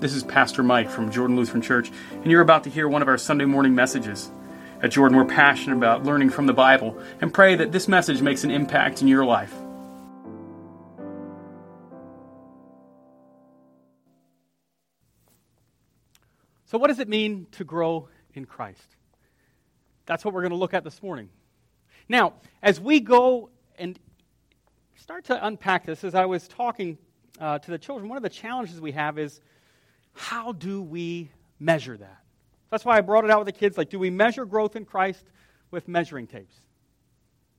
This is Pastor Mike from Jordan Lutheran Church, and you're about to hear one of our Sunday morning messages. At Jordan, we're passionate about learning from the Bible and pray that this message makes an impact in your life. So, what does it mean to grow in Christ? That's what we're going to look at this morning. Now, as we go and start to unpack this, as I was talking uh, to the children, one of the challenges we have is how do we measure that? That's why I brought it out with the kids. Like, do we measure growth in Christ with measuring tapes?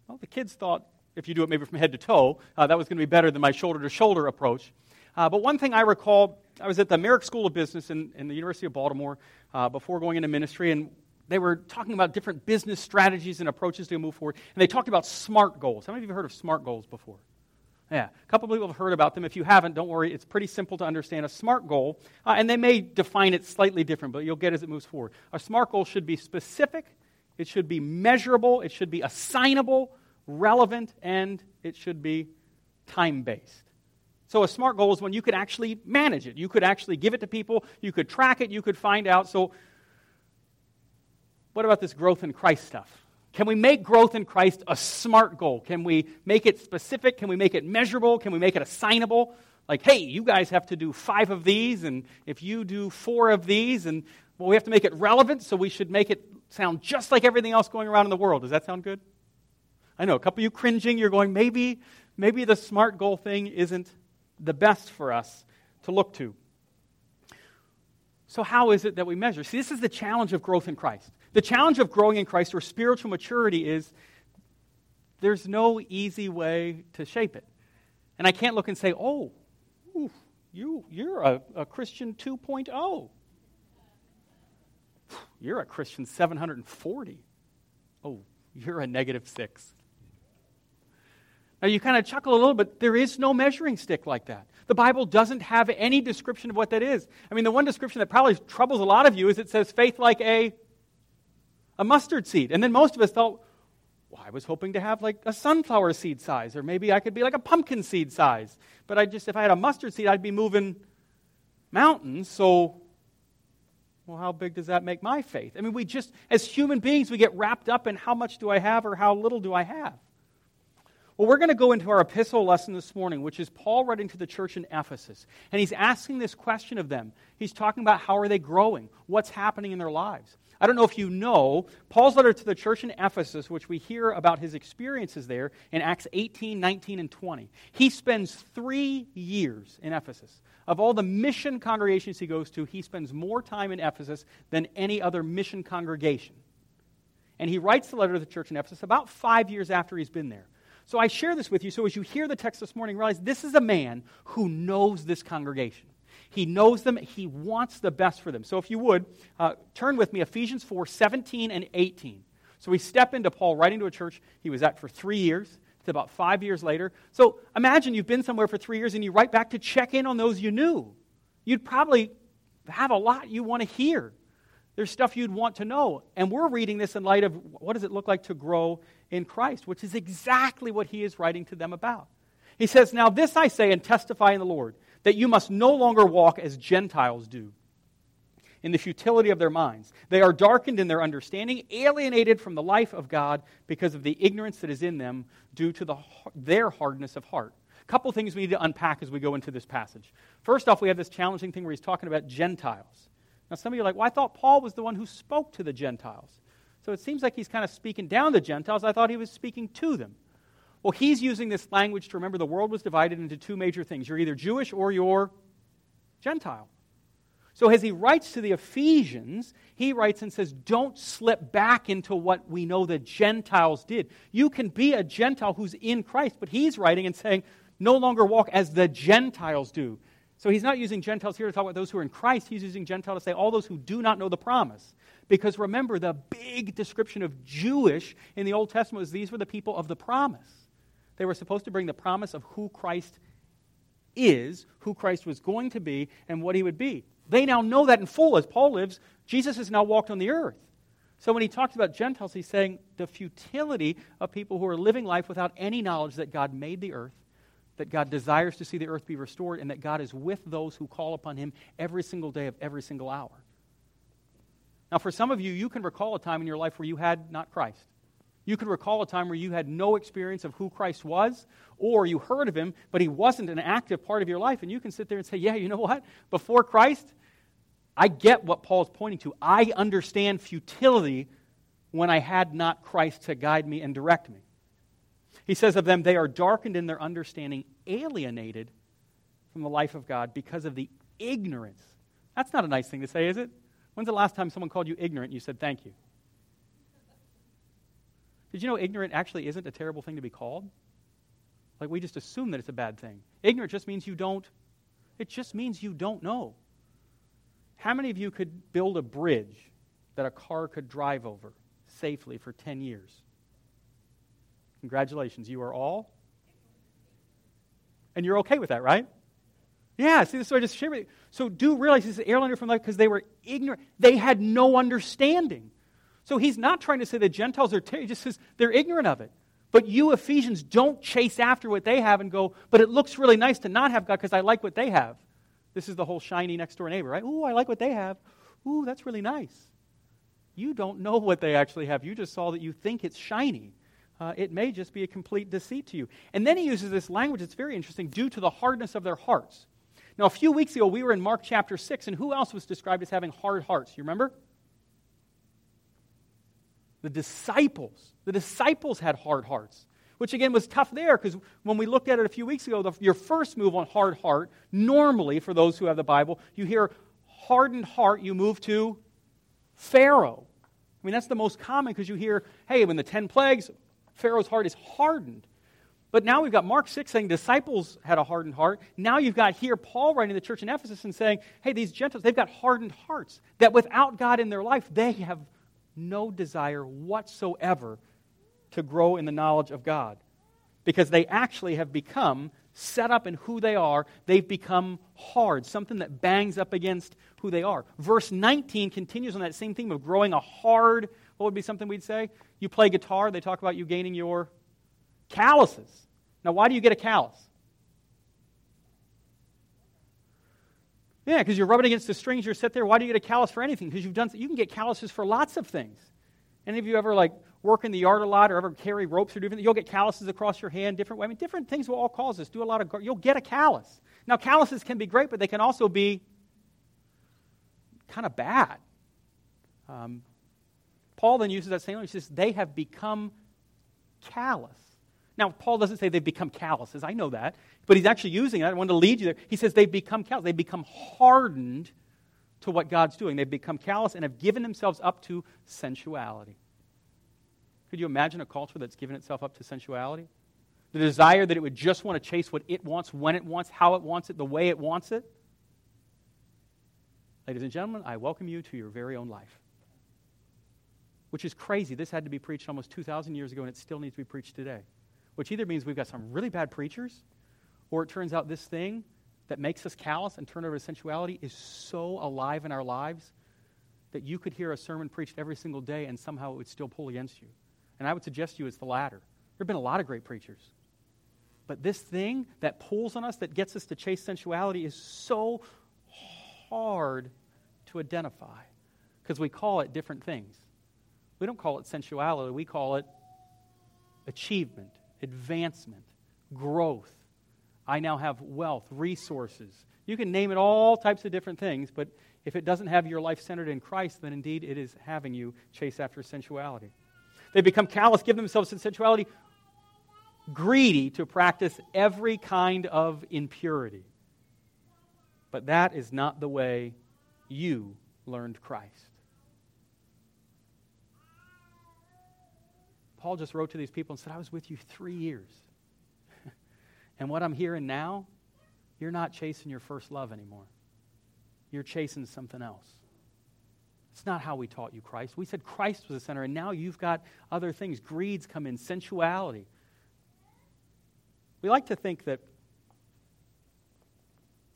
Well, the kids thought if you do it maybe from head to toe, uh, that was going to be better than my shoulder to shoulder approach. Uh, but one thing I recall, I was at the Merrick School of Business in, in the University of Baltimore uh, before going into ministry, and they were talking about different business strategies and approaches to move forward. And they talked about SMART goals. How many of you have heard of SMART goals before? Yeah, a couple of people have heard about them. If you haven't, don't worry. It's pretty simple to understand. A SMART goal, uh, and they may define it slightly different, but you'll get as it moves forward. A SMART goal should be specific, it should be measurable, it should be assignable, relevant, and it should be time based. So a SMART goal is when you could actually manage it. You could actually give it to people, you could track it, you could find out. So, what about this growth in Christ stuff? Can we make growth in Christ a smart goal? Can we make it specific? Can we make it measurable? Can we make it assignable? Like, hey, you guys have to do five of these, and if you do four of these, and well, we have to make it relevant, so we should make it sound just like everything else going around in the world. Does that sound good? I know a couple of you cringing. You're going, maybe, maybe the smart goal thing isn't the best for us to look to. So, how is it that we measure? See, this is the challenge of growth in Christ. The challenge of growing in Christ or spiritual maturity is there's no easy way to shape it. And I can't look and say, oh, oof, you, you're a, a Christian 2.0. You're a Christian 740. Oh, you're a negative six. Now you kind of chuckle a little, but there is no measuring stick like that. The Bible doesn't have any description of what that is. I mean, the one description that probably troubles a lot of you is it says faith like a a mustard seed. And then most of us thought, well, I was hoping to have like a sunflower seed size, or maybe I could be like a pumpkin seed size. But I just, if I had a mustard seed, I'd be moving mountains. So, well, how big does that make my faith? I mean, we just, as human beings, we get wrapped up in how much do I have or how little do I have. Well, we're going to go into our epistle lesson this morning, which is Paul writing to the church in Ephesus. And he's asking this question of them. He's talking about how are they growing? What's happening in their lives? I don't know if you know, Paul's letter to the church in Ephesus, which we hear about his experiences there in Acts 18, 19, and 20. He spends three years in Ephesus. Of all the mission congregations he goes to, he spends more time in Ephesus than any other mission congregation. And he writes the letter to the church in Ephesus about five years after he's been there. So I share this with you so as you hear the text this morning, realize this is a man who knows this congregation. He knows them. He wants the best for them. So if you would, uh, turn with me Ephesians 4 17 and 18. So we step into Paul writing to a church he was at for three years. It's about five years later. So imagine you've been somewhere for three years and you write back to check in on those you knew. You'd probably have a lot you want to hear. There's stuff you'd want to know. And we're reading this in light of what does it look like to grow in Christ, which is exactly what he is writing to them about. He says, Now this I say and testify in the Lord that you must no longer walk as Gentiles do, in the futility of their minds. They are darkened in their understanding, alienated from the life of God because of the ignorance that is in them due to the, their hardness of heart. A couple things we need to unpack as we go into this passage. First off, we have this challenging thing where he's talking about Gentiles. Now, some of you are like, well, I thought Paul was the one who spoke to the Gentiles. So it seems like he's kind of speaking down the Gentiles. I thought he was speaking to them. Well, he's using this language to remember the world was divided into two major things you're either Jewish or you're Gentile. So, as he writes to the Ephesians, he writes and says, Don't slip back into what we know the Gentiles did. You can be a Gentile who's in Christ, but he's writing and saying, No longer walk as the Gentiles do. So, he's not using Gentiles here to talk about those who are in Christ. He's using Gentile to say all those who do not know the promise. Because remember, the big description of Jewish in the Old Testament was these were the people of the promise. They were supposed to bring the promise of who Christ is, who Christ was going to be, and what he would be. They now know that in full as Paul lives. Jesus has now walked on the earth. So when he talks about Gentiles, he's saying the futility of people who are living life without any knowledge that God made the earth, that God desires to see the earth be restored and that God is with those who call upon him every single day of every single hour. Now, for some of you, you can recall a time in your life where you had not Christ. You could recall a time where you had no experience of who Christ was, or you heard of him, but he wasn't an active part of your life. And you can sit there and say, Yeah, you know what? Before Christ, I get what Paul's pointing to. I understand futility when I had not Christ to guide me and direct me. He says of them, they are darkened in their understanding, alienated from the life of God because of the ignorance. That's not a nice thing to say, is it? When's the last time someone called you ignorant and you said thank you? Did you know ignorant actually isn't a terrible thing to be called? Like we just assume that it's a bad thing. Ignorant just means you don't, it just means you don't know. How many of you could build a bridge that a car could drive over safely for 10 years? Congratulations, you are all. And you're okay with that, right? Yeah, see, so I just shared with you. So do realize this is airliner from life because they were ignorant. They had no understanding. So he's not trying to say the Gentiles are, he just says they're ignorant of it. But you, Ephesians, don't chase after what they have and go, but it looks really nice to not have God because I like what they have. This is the whole shiny next door neighbor, right? Ooh, I like what they have. Ooh, that's really nice. You don't know what they actually have. You just saw that you think it's shiny. Uh, it may just be a complete deceit to you. And then he uses this language that's very interesting due to the hardness of their hearts. Now, a few weeks ago, we were in Mark chapter 6, and who else was described as having hard hearts? You remember? The disciples. The disciples had hard hearts, which again was tough there because when we looked at it a few weeks ago, the, your first move on hard heart, normally for those who have the Bible, you hear hardened heart, you move to Pharaoh. I mean, that's the most common because you hear, hey, when the 10 plagues, Pharaoh's heart is hardened. But now we've got Mark 6 saying disciples had a hardened heart. Now you've got here Paul writing the church in Ephesus and saying, hey, these Gentiles, they've got hardened hearts. That without God in their life, they have no desire whatsoever to grow in the knowledge of God because they actually have become set up in who they are. They've become hard, something that bangs up against who they are. Verse 19 continues on that same theme of growing a hard, what would be something we'd say? You play guitar, they talk about you gaining your calluses. Now, why do you get a callus? Yeah, because you're rubbing against the strings. You're sit there. Why do you get a callus for anything? Because you've done. You can get calluses for lots of things. Any of you ever like work in the yard a lot, or ever carry ropes or do different? You'll get calluses across your hand. Different. I mean, different things will all cause this. Do a lot of. You'll get a callus. Now, calluses can be great, but they can also be kind of bad. Um, Paul then uses that same language. He says they have become callous. Now, Paul doesn't say they've become calluses. I know that. But he's actually using it. I want to lead you there. He says they've become callous. They've become hardened to what God's doing. They've become callous and have given themselves up to sensuality. Could you imagine a culture that's given itself up to sensuality? The desire that it would just want to chase what it wants, when it wants, how it wants it, the way it wants it? Ladies and gentlemen, I welcome you to your very own life. Which is crazy. This had to be preached almost 2,000 years ago, and it still needs to be preached today which either means we've got some really bad preachers, or it turns out this thing that makes us callous and turn over to sensuality is so alive in our lives that you could hear a sermon preached every single day and somehow it would still pull against you. And I would suggest to you it's the latter. There have been a lot of great preachers. But this thing that pulls on us, that gets us to chase sensuality, is so hard to identify because we call it different things. We don't call it sensuality, we call it achievement, advancement, growth. I now have wealth, resources. You can name it all types of different things, but if it doesn't have your life centered in Christ, then indeed it is having you chase after sensuality. They become callous, give themselves to sensuality, greedy to practice every kind of impurity. But that is not the way you learned Christ. Paul just wrote to these people and said, I was with you three years. and what I'm hearing now, you're not chasing your first love anymore. You're chasing something else. It's not how we taught you Christ. We said Christ was the center, and now you've got other things. Greeds come in, sensuality. We like to think that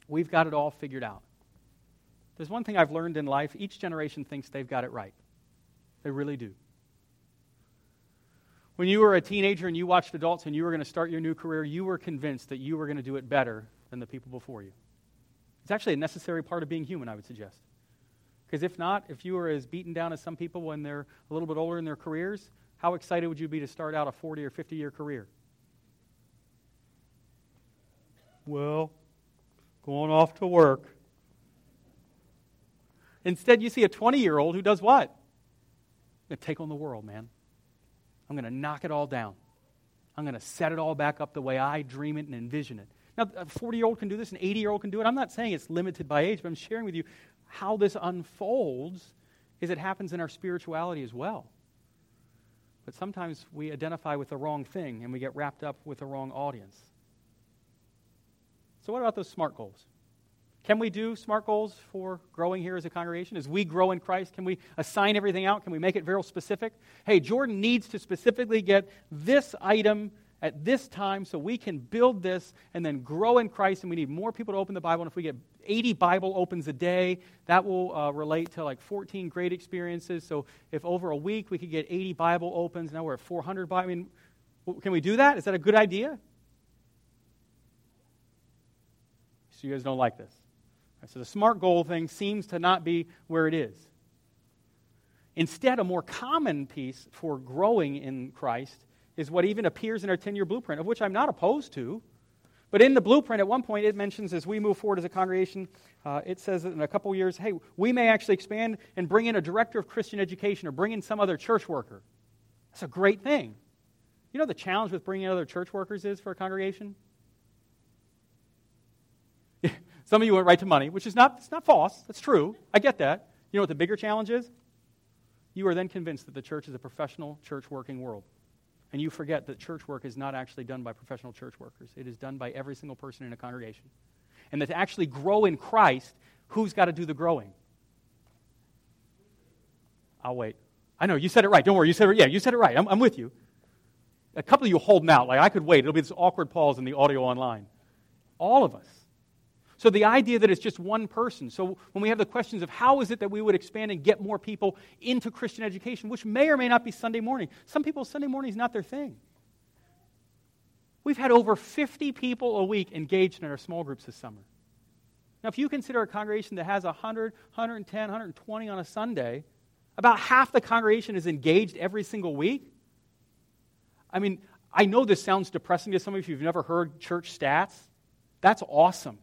we've got it all figured out. There's one thing I've learned in life each generation thinks they've got it right. They really do. When you were a teenager and you watched adults and you were going to start your new career, you were convinced that you were going to do it better than the people before you. It's actually a necessary part of being human, I would suggest. Because if not, if you were as beaten down as some people when they're a little bit older in their careers, how excited would you be to start out a 40 or 50 year career? Well, going off to work. Instead, you see a 20 year old who does what? To take on the world, man. I'm going to knock it all down. I'm going to set it all back up the way I dream it and envision it. Now, a 40 year old can do this, an 80 year old can do it. I'm not saying it's limited by age, but I'm sharing with you how this unfolds is it happens in our spirituality as well. But sometimes we identify with the wrong thing and we get wrapped up with the wrong audience. So, what about those SMART goals? Can we do SMART goals for growing here as a congregation? As we grow in Christ, can we assign everything out? Can we make it very specific? Hey, Jordan needs to specifically get this item at this time so we can build this and then grow in Christ. And we need more people to open the Bible. And if we get 80 Bible opens a day, that will uh, relate to like 14 great experiences. So if over a week we could get 80 Bible opens, now we're at 400 Bible. I mean, can we do that? Is that a good idea? So you guys don't like this. So the SMART goal thing seems to not be where it is. Instead, a more common piece for growing in Christ is what even appears in our 10 year blueprint, of which I'm not opposed to. But in the blueprint, at one point, it mentions as we move forward as a congregation, uh, it says that in a couple years, hey, we may actually expand and bring in a director of Christian education or bring in some other church worker. That's a great thing. You know the challenge with bringing in other church workers is for a congregation? Some of you went right to money, which is not, it's not false. That's true. I get that. You know what the bigger challenge is? You are then convinced that the church is a professional church working world. And you forget that church work is not actually done by professional church workers, it is done by every single person in a congregation. And that to actually grow in Christ, who's got to do the growing? I'll wait. I know, you said it right. Don't worry. You said it, yeah, you said it right. I'm, I'm with you. A couple of you holding out. Like, I could wait. It'll be this awkward pause in the audio online. All of us. So the idea that it's just one person. So when we have the questions of how is it that we would expand and get more people into Christian education, which may or may not be Sunday morning. Some people, Sunday morning is not their thing. We've had over 50 people a week engaged in our small groups this summer. Now, if you consider a congregation that has 100, 110, 120 on a Sunday, about half the congregation is engaged every single week. I mean, I know this sounds depressing to some of you if you've never heard church stats. That's awesome.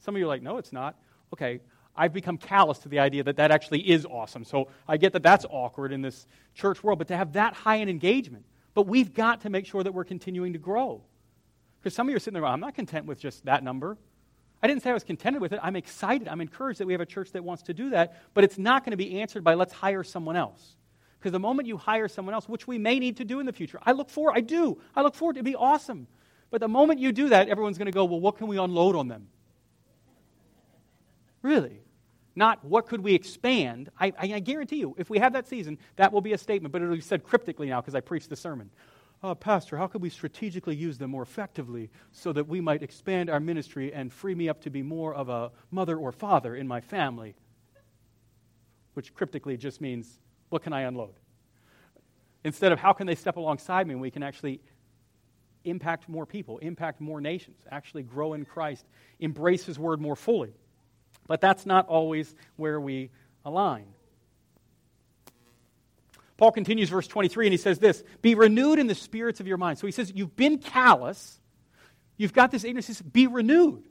Some of you are like, no, it's not. Okay, I've become callous to the idea that that actually is awesome. So I get that that's awkward in this church world, but to have that high an engagement. But we've got to make sure that we're continuing to grow. Because some of you are sitting there, I'm not content with just that number. I didn't say I was contented with it. I'm excited. I'm encouraged that we have a church that wants to do that, but it's not going to be answered by let's hire someone else. Because the moment you hire someone else, which we may need to do in the future, I look forward, I do. I look forward to. Be awesome. But the moment you do that, everyone's going to go, well, what can we unload on them? Really. Not what could we expand. I, I, guarantee you, if we have that season, that will be a statement, but it'll be said cryptically now because I preached the sermon. Uh, Pastor, how could we strategically use them more effectively so that we might expand our ministry and free me up to be more of a mother or father in my family? Which cryptically just means, what can I unload? Instead of how can they step alongside me and we can actually impact more people, impact more nations, actually grow in Christ, embrace His word more fully. But that's not always where we align. Paul continues verse 23 and he says this Be renewed in the spirits of your mind. So he says, You've been callous, you've got this ignorance. He says, Be renewed.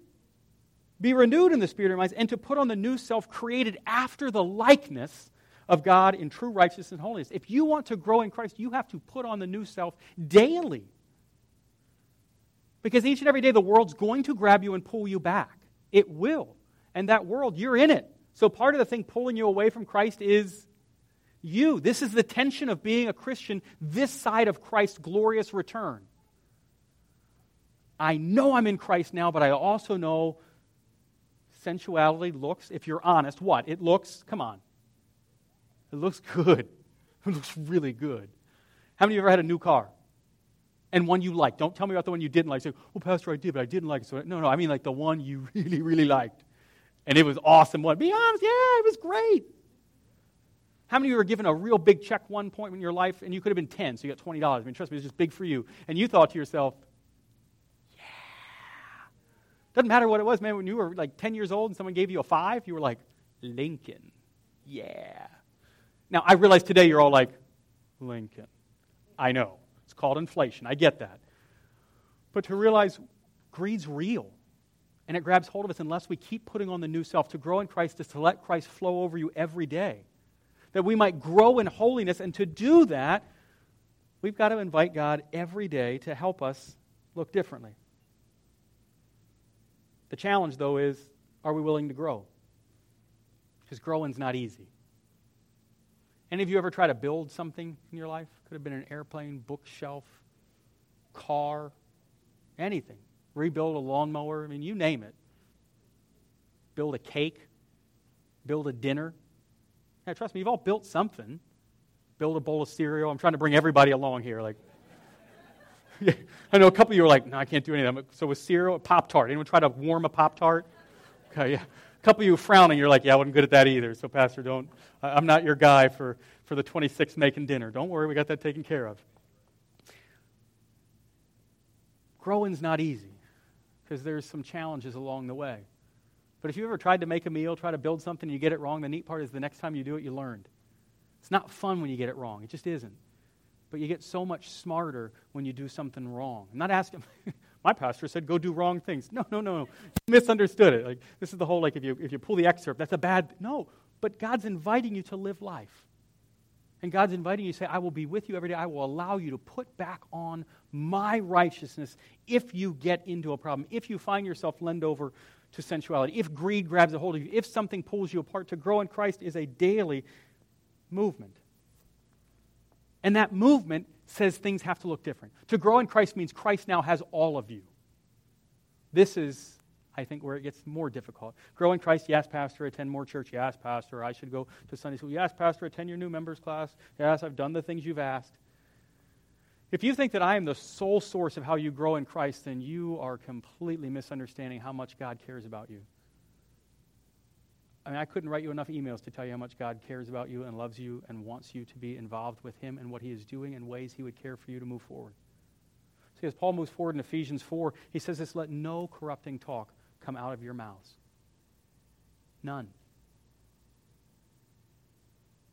Be renewed in the spirit of your minds, and to put on the new self created after the likeness of God in true righteousness and holiness. If you want to grow in Christ, you have to put on the new self daily. Because each and every day the world's going to grab you and pull you back. It will and that world, you're in it. So part of the thing pulling you away from Christ is you. This is the tension of being a Christian this side of Christ's glorious return. I know I'm in Christ now, but I also know sensuality looks, if you're honest, what? It looks, come on. It looks good. It looks really good. How many of you ever had a new car? And one you liked? Don't tell me about the one you didn't like. Say, oh, Pastor, I did, but I didn't like it. So, no, no, I mean like the one you really, really liked and it was awesome. One, be honest, yeah, it was great. How many of you were given a real big check one point in your life and you could have been 10, so you got $20? I mean, trust me, it's just big for you. And you thought to yourself, yeah. Doesn't matter what it was, man. When you were like 10 years old and someone gave you a five, you were like, Lincoln. Yeah. Now, I realize today you're all like, Lincoln. I know. It's called inflation. I get that. But to realize greed's real and it grabs hold of us unless we keep putting on the new self. To grow in Christ is to let Christ flow over you every day that we might grow in holiness. And to do that, we've got to invite God every day to help us look differently. The challenge, though, is are we willing to grow? Because growing's not easy. Any of you ever try to build something in your life? Could have been an airplane, bookshelf, car, anything. Rebuild a lawnmower. I mean, you name it. Build a cake, build a dinner. Yeah, trust me, you've all built something. Build a bowl of cereal. I'm trying to bring everybody along here. Like, I know a couple of you are like, no, I can't do any of that. So with cereal, a Pop Tart. Anyone try to warm a Pop Tart? Okay, yeah. A couple of you frowning, you're like, yeah, I wasn't good at that either. So, Pastor, don't, I'm not your guy for, for the 26th making dinner. Don't worry, we got that taken care of. Growing's not easy because there's some challenges along the way. But if you ever tried to make a meal, try to build something, and you get it wrong, the neat part is the next time you do it, you learned. It's not fun when you get it wrong. It just isn't. But you get so much smarter when you do something wrong. I'm not asking. my pastor said, go do wrong things. No, no, no, no. You misunderstood it. Like, this is the whole, like, if you, if you pull the excerpt, that's a bad. No. But God's inviting you to live life. And God's inviting you to say, I will be with you every day. I will allow you to put back on my righteousness if you get into a problem, if you find yourself lend over to sensuality, if greed grabs a hold of you, if something pulls you apart, to grow in Christ is a daily movement. And that movement says things have to look different. To grow in Christ means Christ now has all of you. This is, I think, where it gets more difficult. Grow in Christ, yes, Pastor, attend more church, yes, Pastor, I should go to Sunday school, yes, Pastor, attend your new members class, yes, I've done the things you've asked. If you think that I am the sole source of how you grow in Christ, then you are completely misunderstanding how much God cares about you. I mean, I couldn't write you enough emails to tell you how much God cares about you and loves you and wants you to be involved with Him and what He is doing and ways He would care for you to move forward. See, as Paul moves forward in Ephesians 4, he says this let no corrupting talk come out of your mouths. None.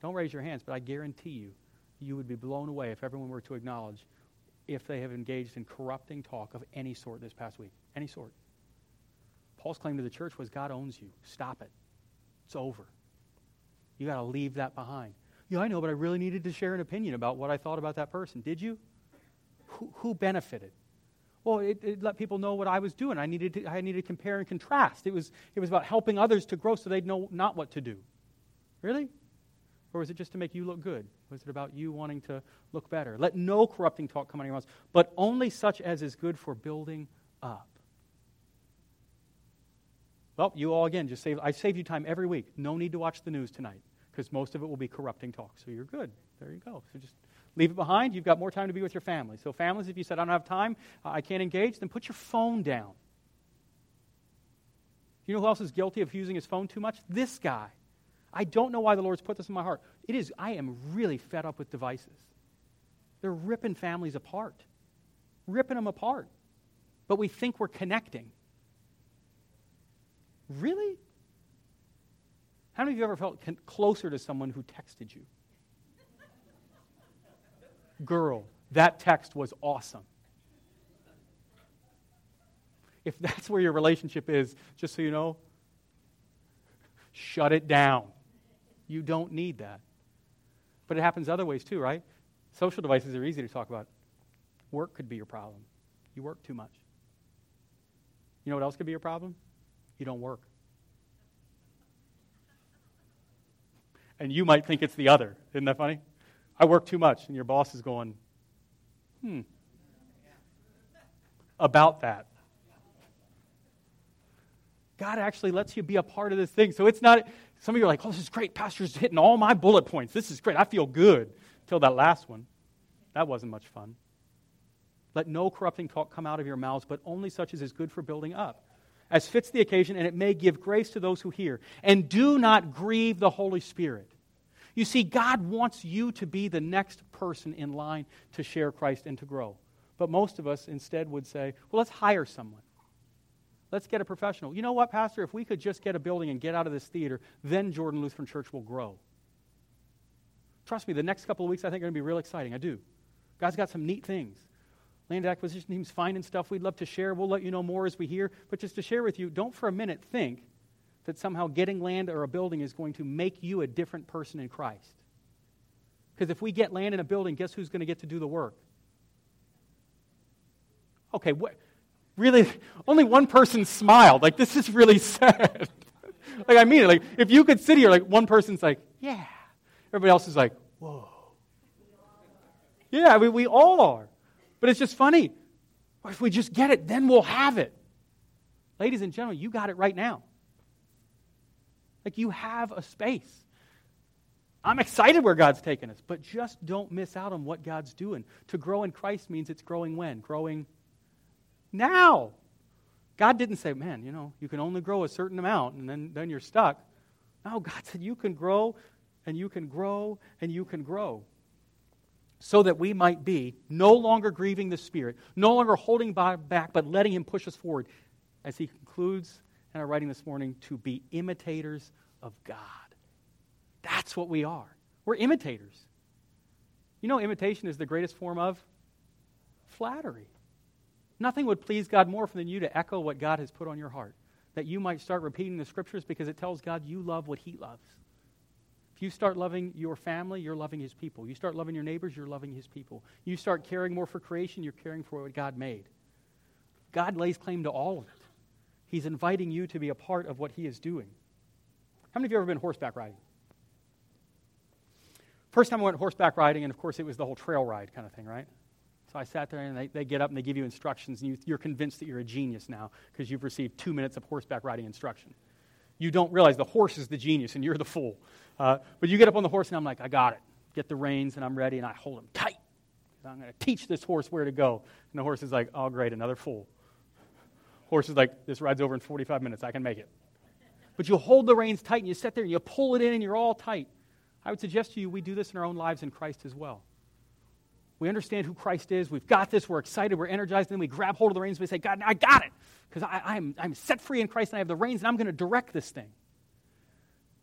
Don't raise your hands, but I guarantee you, you would be blown away if everyone were to acknowledge if they have engaged in corrupting talk of any sort this past week. Any sort. Paul's claim to the church was God owns you. Stop it. It's over. You got to leave that behind. Yeah, I know, but I really needed to share an opinion about what I thought about that person. Did you? Who, who benefited? Well, it, it, let people know what I was doing. I needed, to, I needed to compare and contrast. It was, it was about helping others to grow so they'd know not what to do. Really? Or was it just to make you look good? Was it about you wanting to look better? Let no corrupting talk come out of your mouths, but only such as is good for building up. Well, you all again just save I save you time every week. No need to watch the news tonight because most of it will be corrupting talk. So you're good. There you go. So just leave it behind. You've got more time to be with your family. So families, if you said I don't have time, uh, I can't engage, then put your phone down. You know who else is guilty of using his phone too much? This guy. I don't know why the Lord's put this in my heart. It is, I am really fed up with devices. They're ripping families apart, ripping them apart. But we think we're connecting. Really? How many of you ever felt con- closer to someone who texted you? Girl, that text was awesome. If that's where your relationship is, just so you know, shut it down. You don't need that. But it happens other ways too, right? Social devices are easy to talk about. Work could be your problem. You work too much. You know what else could be your problem? You don't work. And you might think it's the other. Isn't that funny? I work too much, and your boss is going, hmm, about that. God actually lets you be a part of this thing. So it's not, some of you are like, oh, this is great. Pastor's hitting all my bullet points. This is great. I feel good. Until that last one. That wasn't much fun. Let no corrupting talk come out of your mouths, but only such as is good for building up, as fits the occasion, and it may give grace to those who hear. And do not grieve the Holy Spirit. You see, God wants you to be the next person in line to share Christ and to grow. But most of us instead would say, well, let's hire someone. Let's get a professional. You know what, Pastor? If we could just get a building and get out of this theater, then Jordan Lutheran Church will grow. Trust me, the next couple of weeks I think are going to be real exciting. I do. God's got some neat things. Land acquisition team's finding stuff we'd love to share. We'll let you know more as we hear. But just to share with you, don't for a minute think that somehow getting land or a building is going to make you a different person in Christ. Because if we get land in a building, guess who's going to get to do the work? Okay, what? Really? Only one person smiled. Like, this is really sad. like, I mean it. Like, if you could sit here, like, one person's like, yeah. Everybody else is like, whoa. Yeah, mean, we all are. But it's just funny. If we just get it, then we'll have it. Ladies and gentlemen, you got it right now. Like you have a space. I'm excited where God's taken us, but just don't miss out on what God's doing. To grow in Christ means it's growing when? Growing now. God didn't say, man, you know, you can only grow a certain amount and then, then you're stuck. No, God said you can grow and you can grow and you can grow so that we might be no longer grieving the Spirit, no longer holding back, but letting Him push us forward, as He concludes in our writing this morning, to be imitators of God. That's what we are. We're imitators. You know, imitation is the greatest form of flattery. Nothing would please God more than you to echo what God has put on your heart, that you might start repeating the scriptures because it tells God you love what He loves. If you start loving your family, you're loving his people. You start loving your neighbors, you're loving his people. You start caring more for creation, you're caring for what God made. God lays claim to all of it. He's inviting you to be a part of what he is doing. How many of you have ever been horseback riding? First time I went horseback riding, and of course it was the whole trail ride kind of thing, right? So I sat there and they, they get up and they give you instructions, and you, you're convinced that you're a genius now because you've received two minutes of horseback riding instruction. You don't realize the horse is the genius and you're the fool. Uh, but you get up on the horse, and I'm like, I got it. Get the reins, and I'm ready, and I hold them tight. I'm going to teach this horse where to go. And the horse is like, oh, great, another fool. Horse is like, this ride's over in 45 minutes. I can make it. But you hold the reins tight, and you sit there, and you pull it in, and you're all tight. I would suggest to you we do this in our own lives in Christ as well. We understand who Christ is. We've got this. We're excited. We're energized. And then we grab hold of the reins and we say, God, I got it. Because I'm, I'm set free in Christ and I have the reins and I'm going to direct this thing.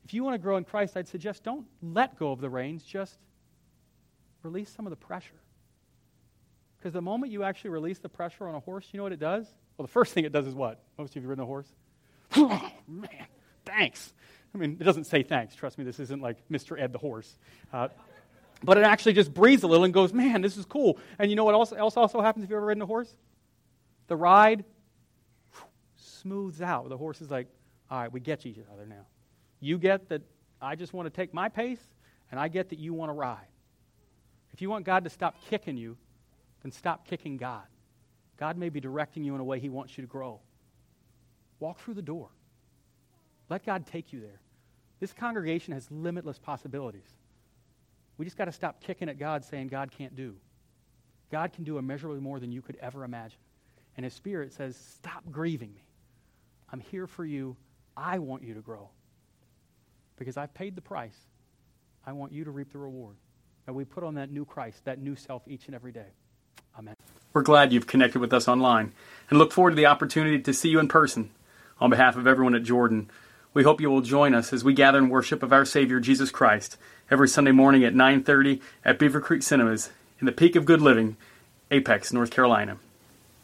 If you want to grow in Christ, I'd suggest don't let go of the reins, just release some of the pressure. Because the moment you actually release the pressure on a horse, you know what it does? Well, the first thing it does is what? Most of you have ridden a horse? Oh, man, thanks. I mean, it doesn't say thanks. Trust me, this isn't like Mr. Ed the horse. Uh, but it actually just breathes a little and goes, man, this is cool. And you know what else, else also happens if you've ever ridden a horse? The ride smooths out. The horse is like, all right, we get each other now. You get that I just want to take my pace, and I get that you want to ride. If you want God to stop kicking you, then stop kicking God. God may be directing you in a way He wants you to grow. Walk through the door. Let God take you there. This congregation has limitless possibilities. We just got to stop kicking at God saying God can't do. God can do immeasurably more than you could ever imagine. And His Spirit says, Stop grieving me. I'm here for you. I want you to grow because I've paid the price. I want you to reap the reward. And we put on that new Christ, that new self each and every day. We're glad you've connected with us online and look forward to the opportunity to see you in person. On behalf of everyone at Jordan, we hope you will join us as we gather in worship of our Savior Jesus Christ every Sunday morning at 9:30 at Beaver Creek Cinemas in the peak of good living, Apex, North Carolina.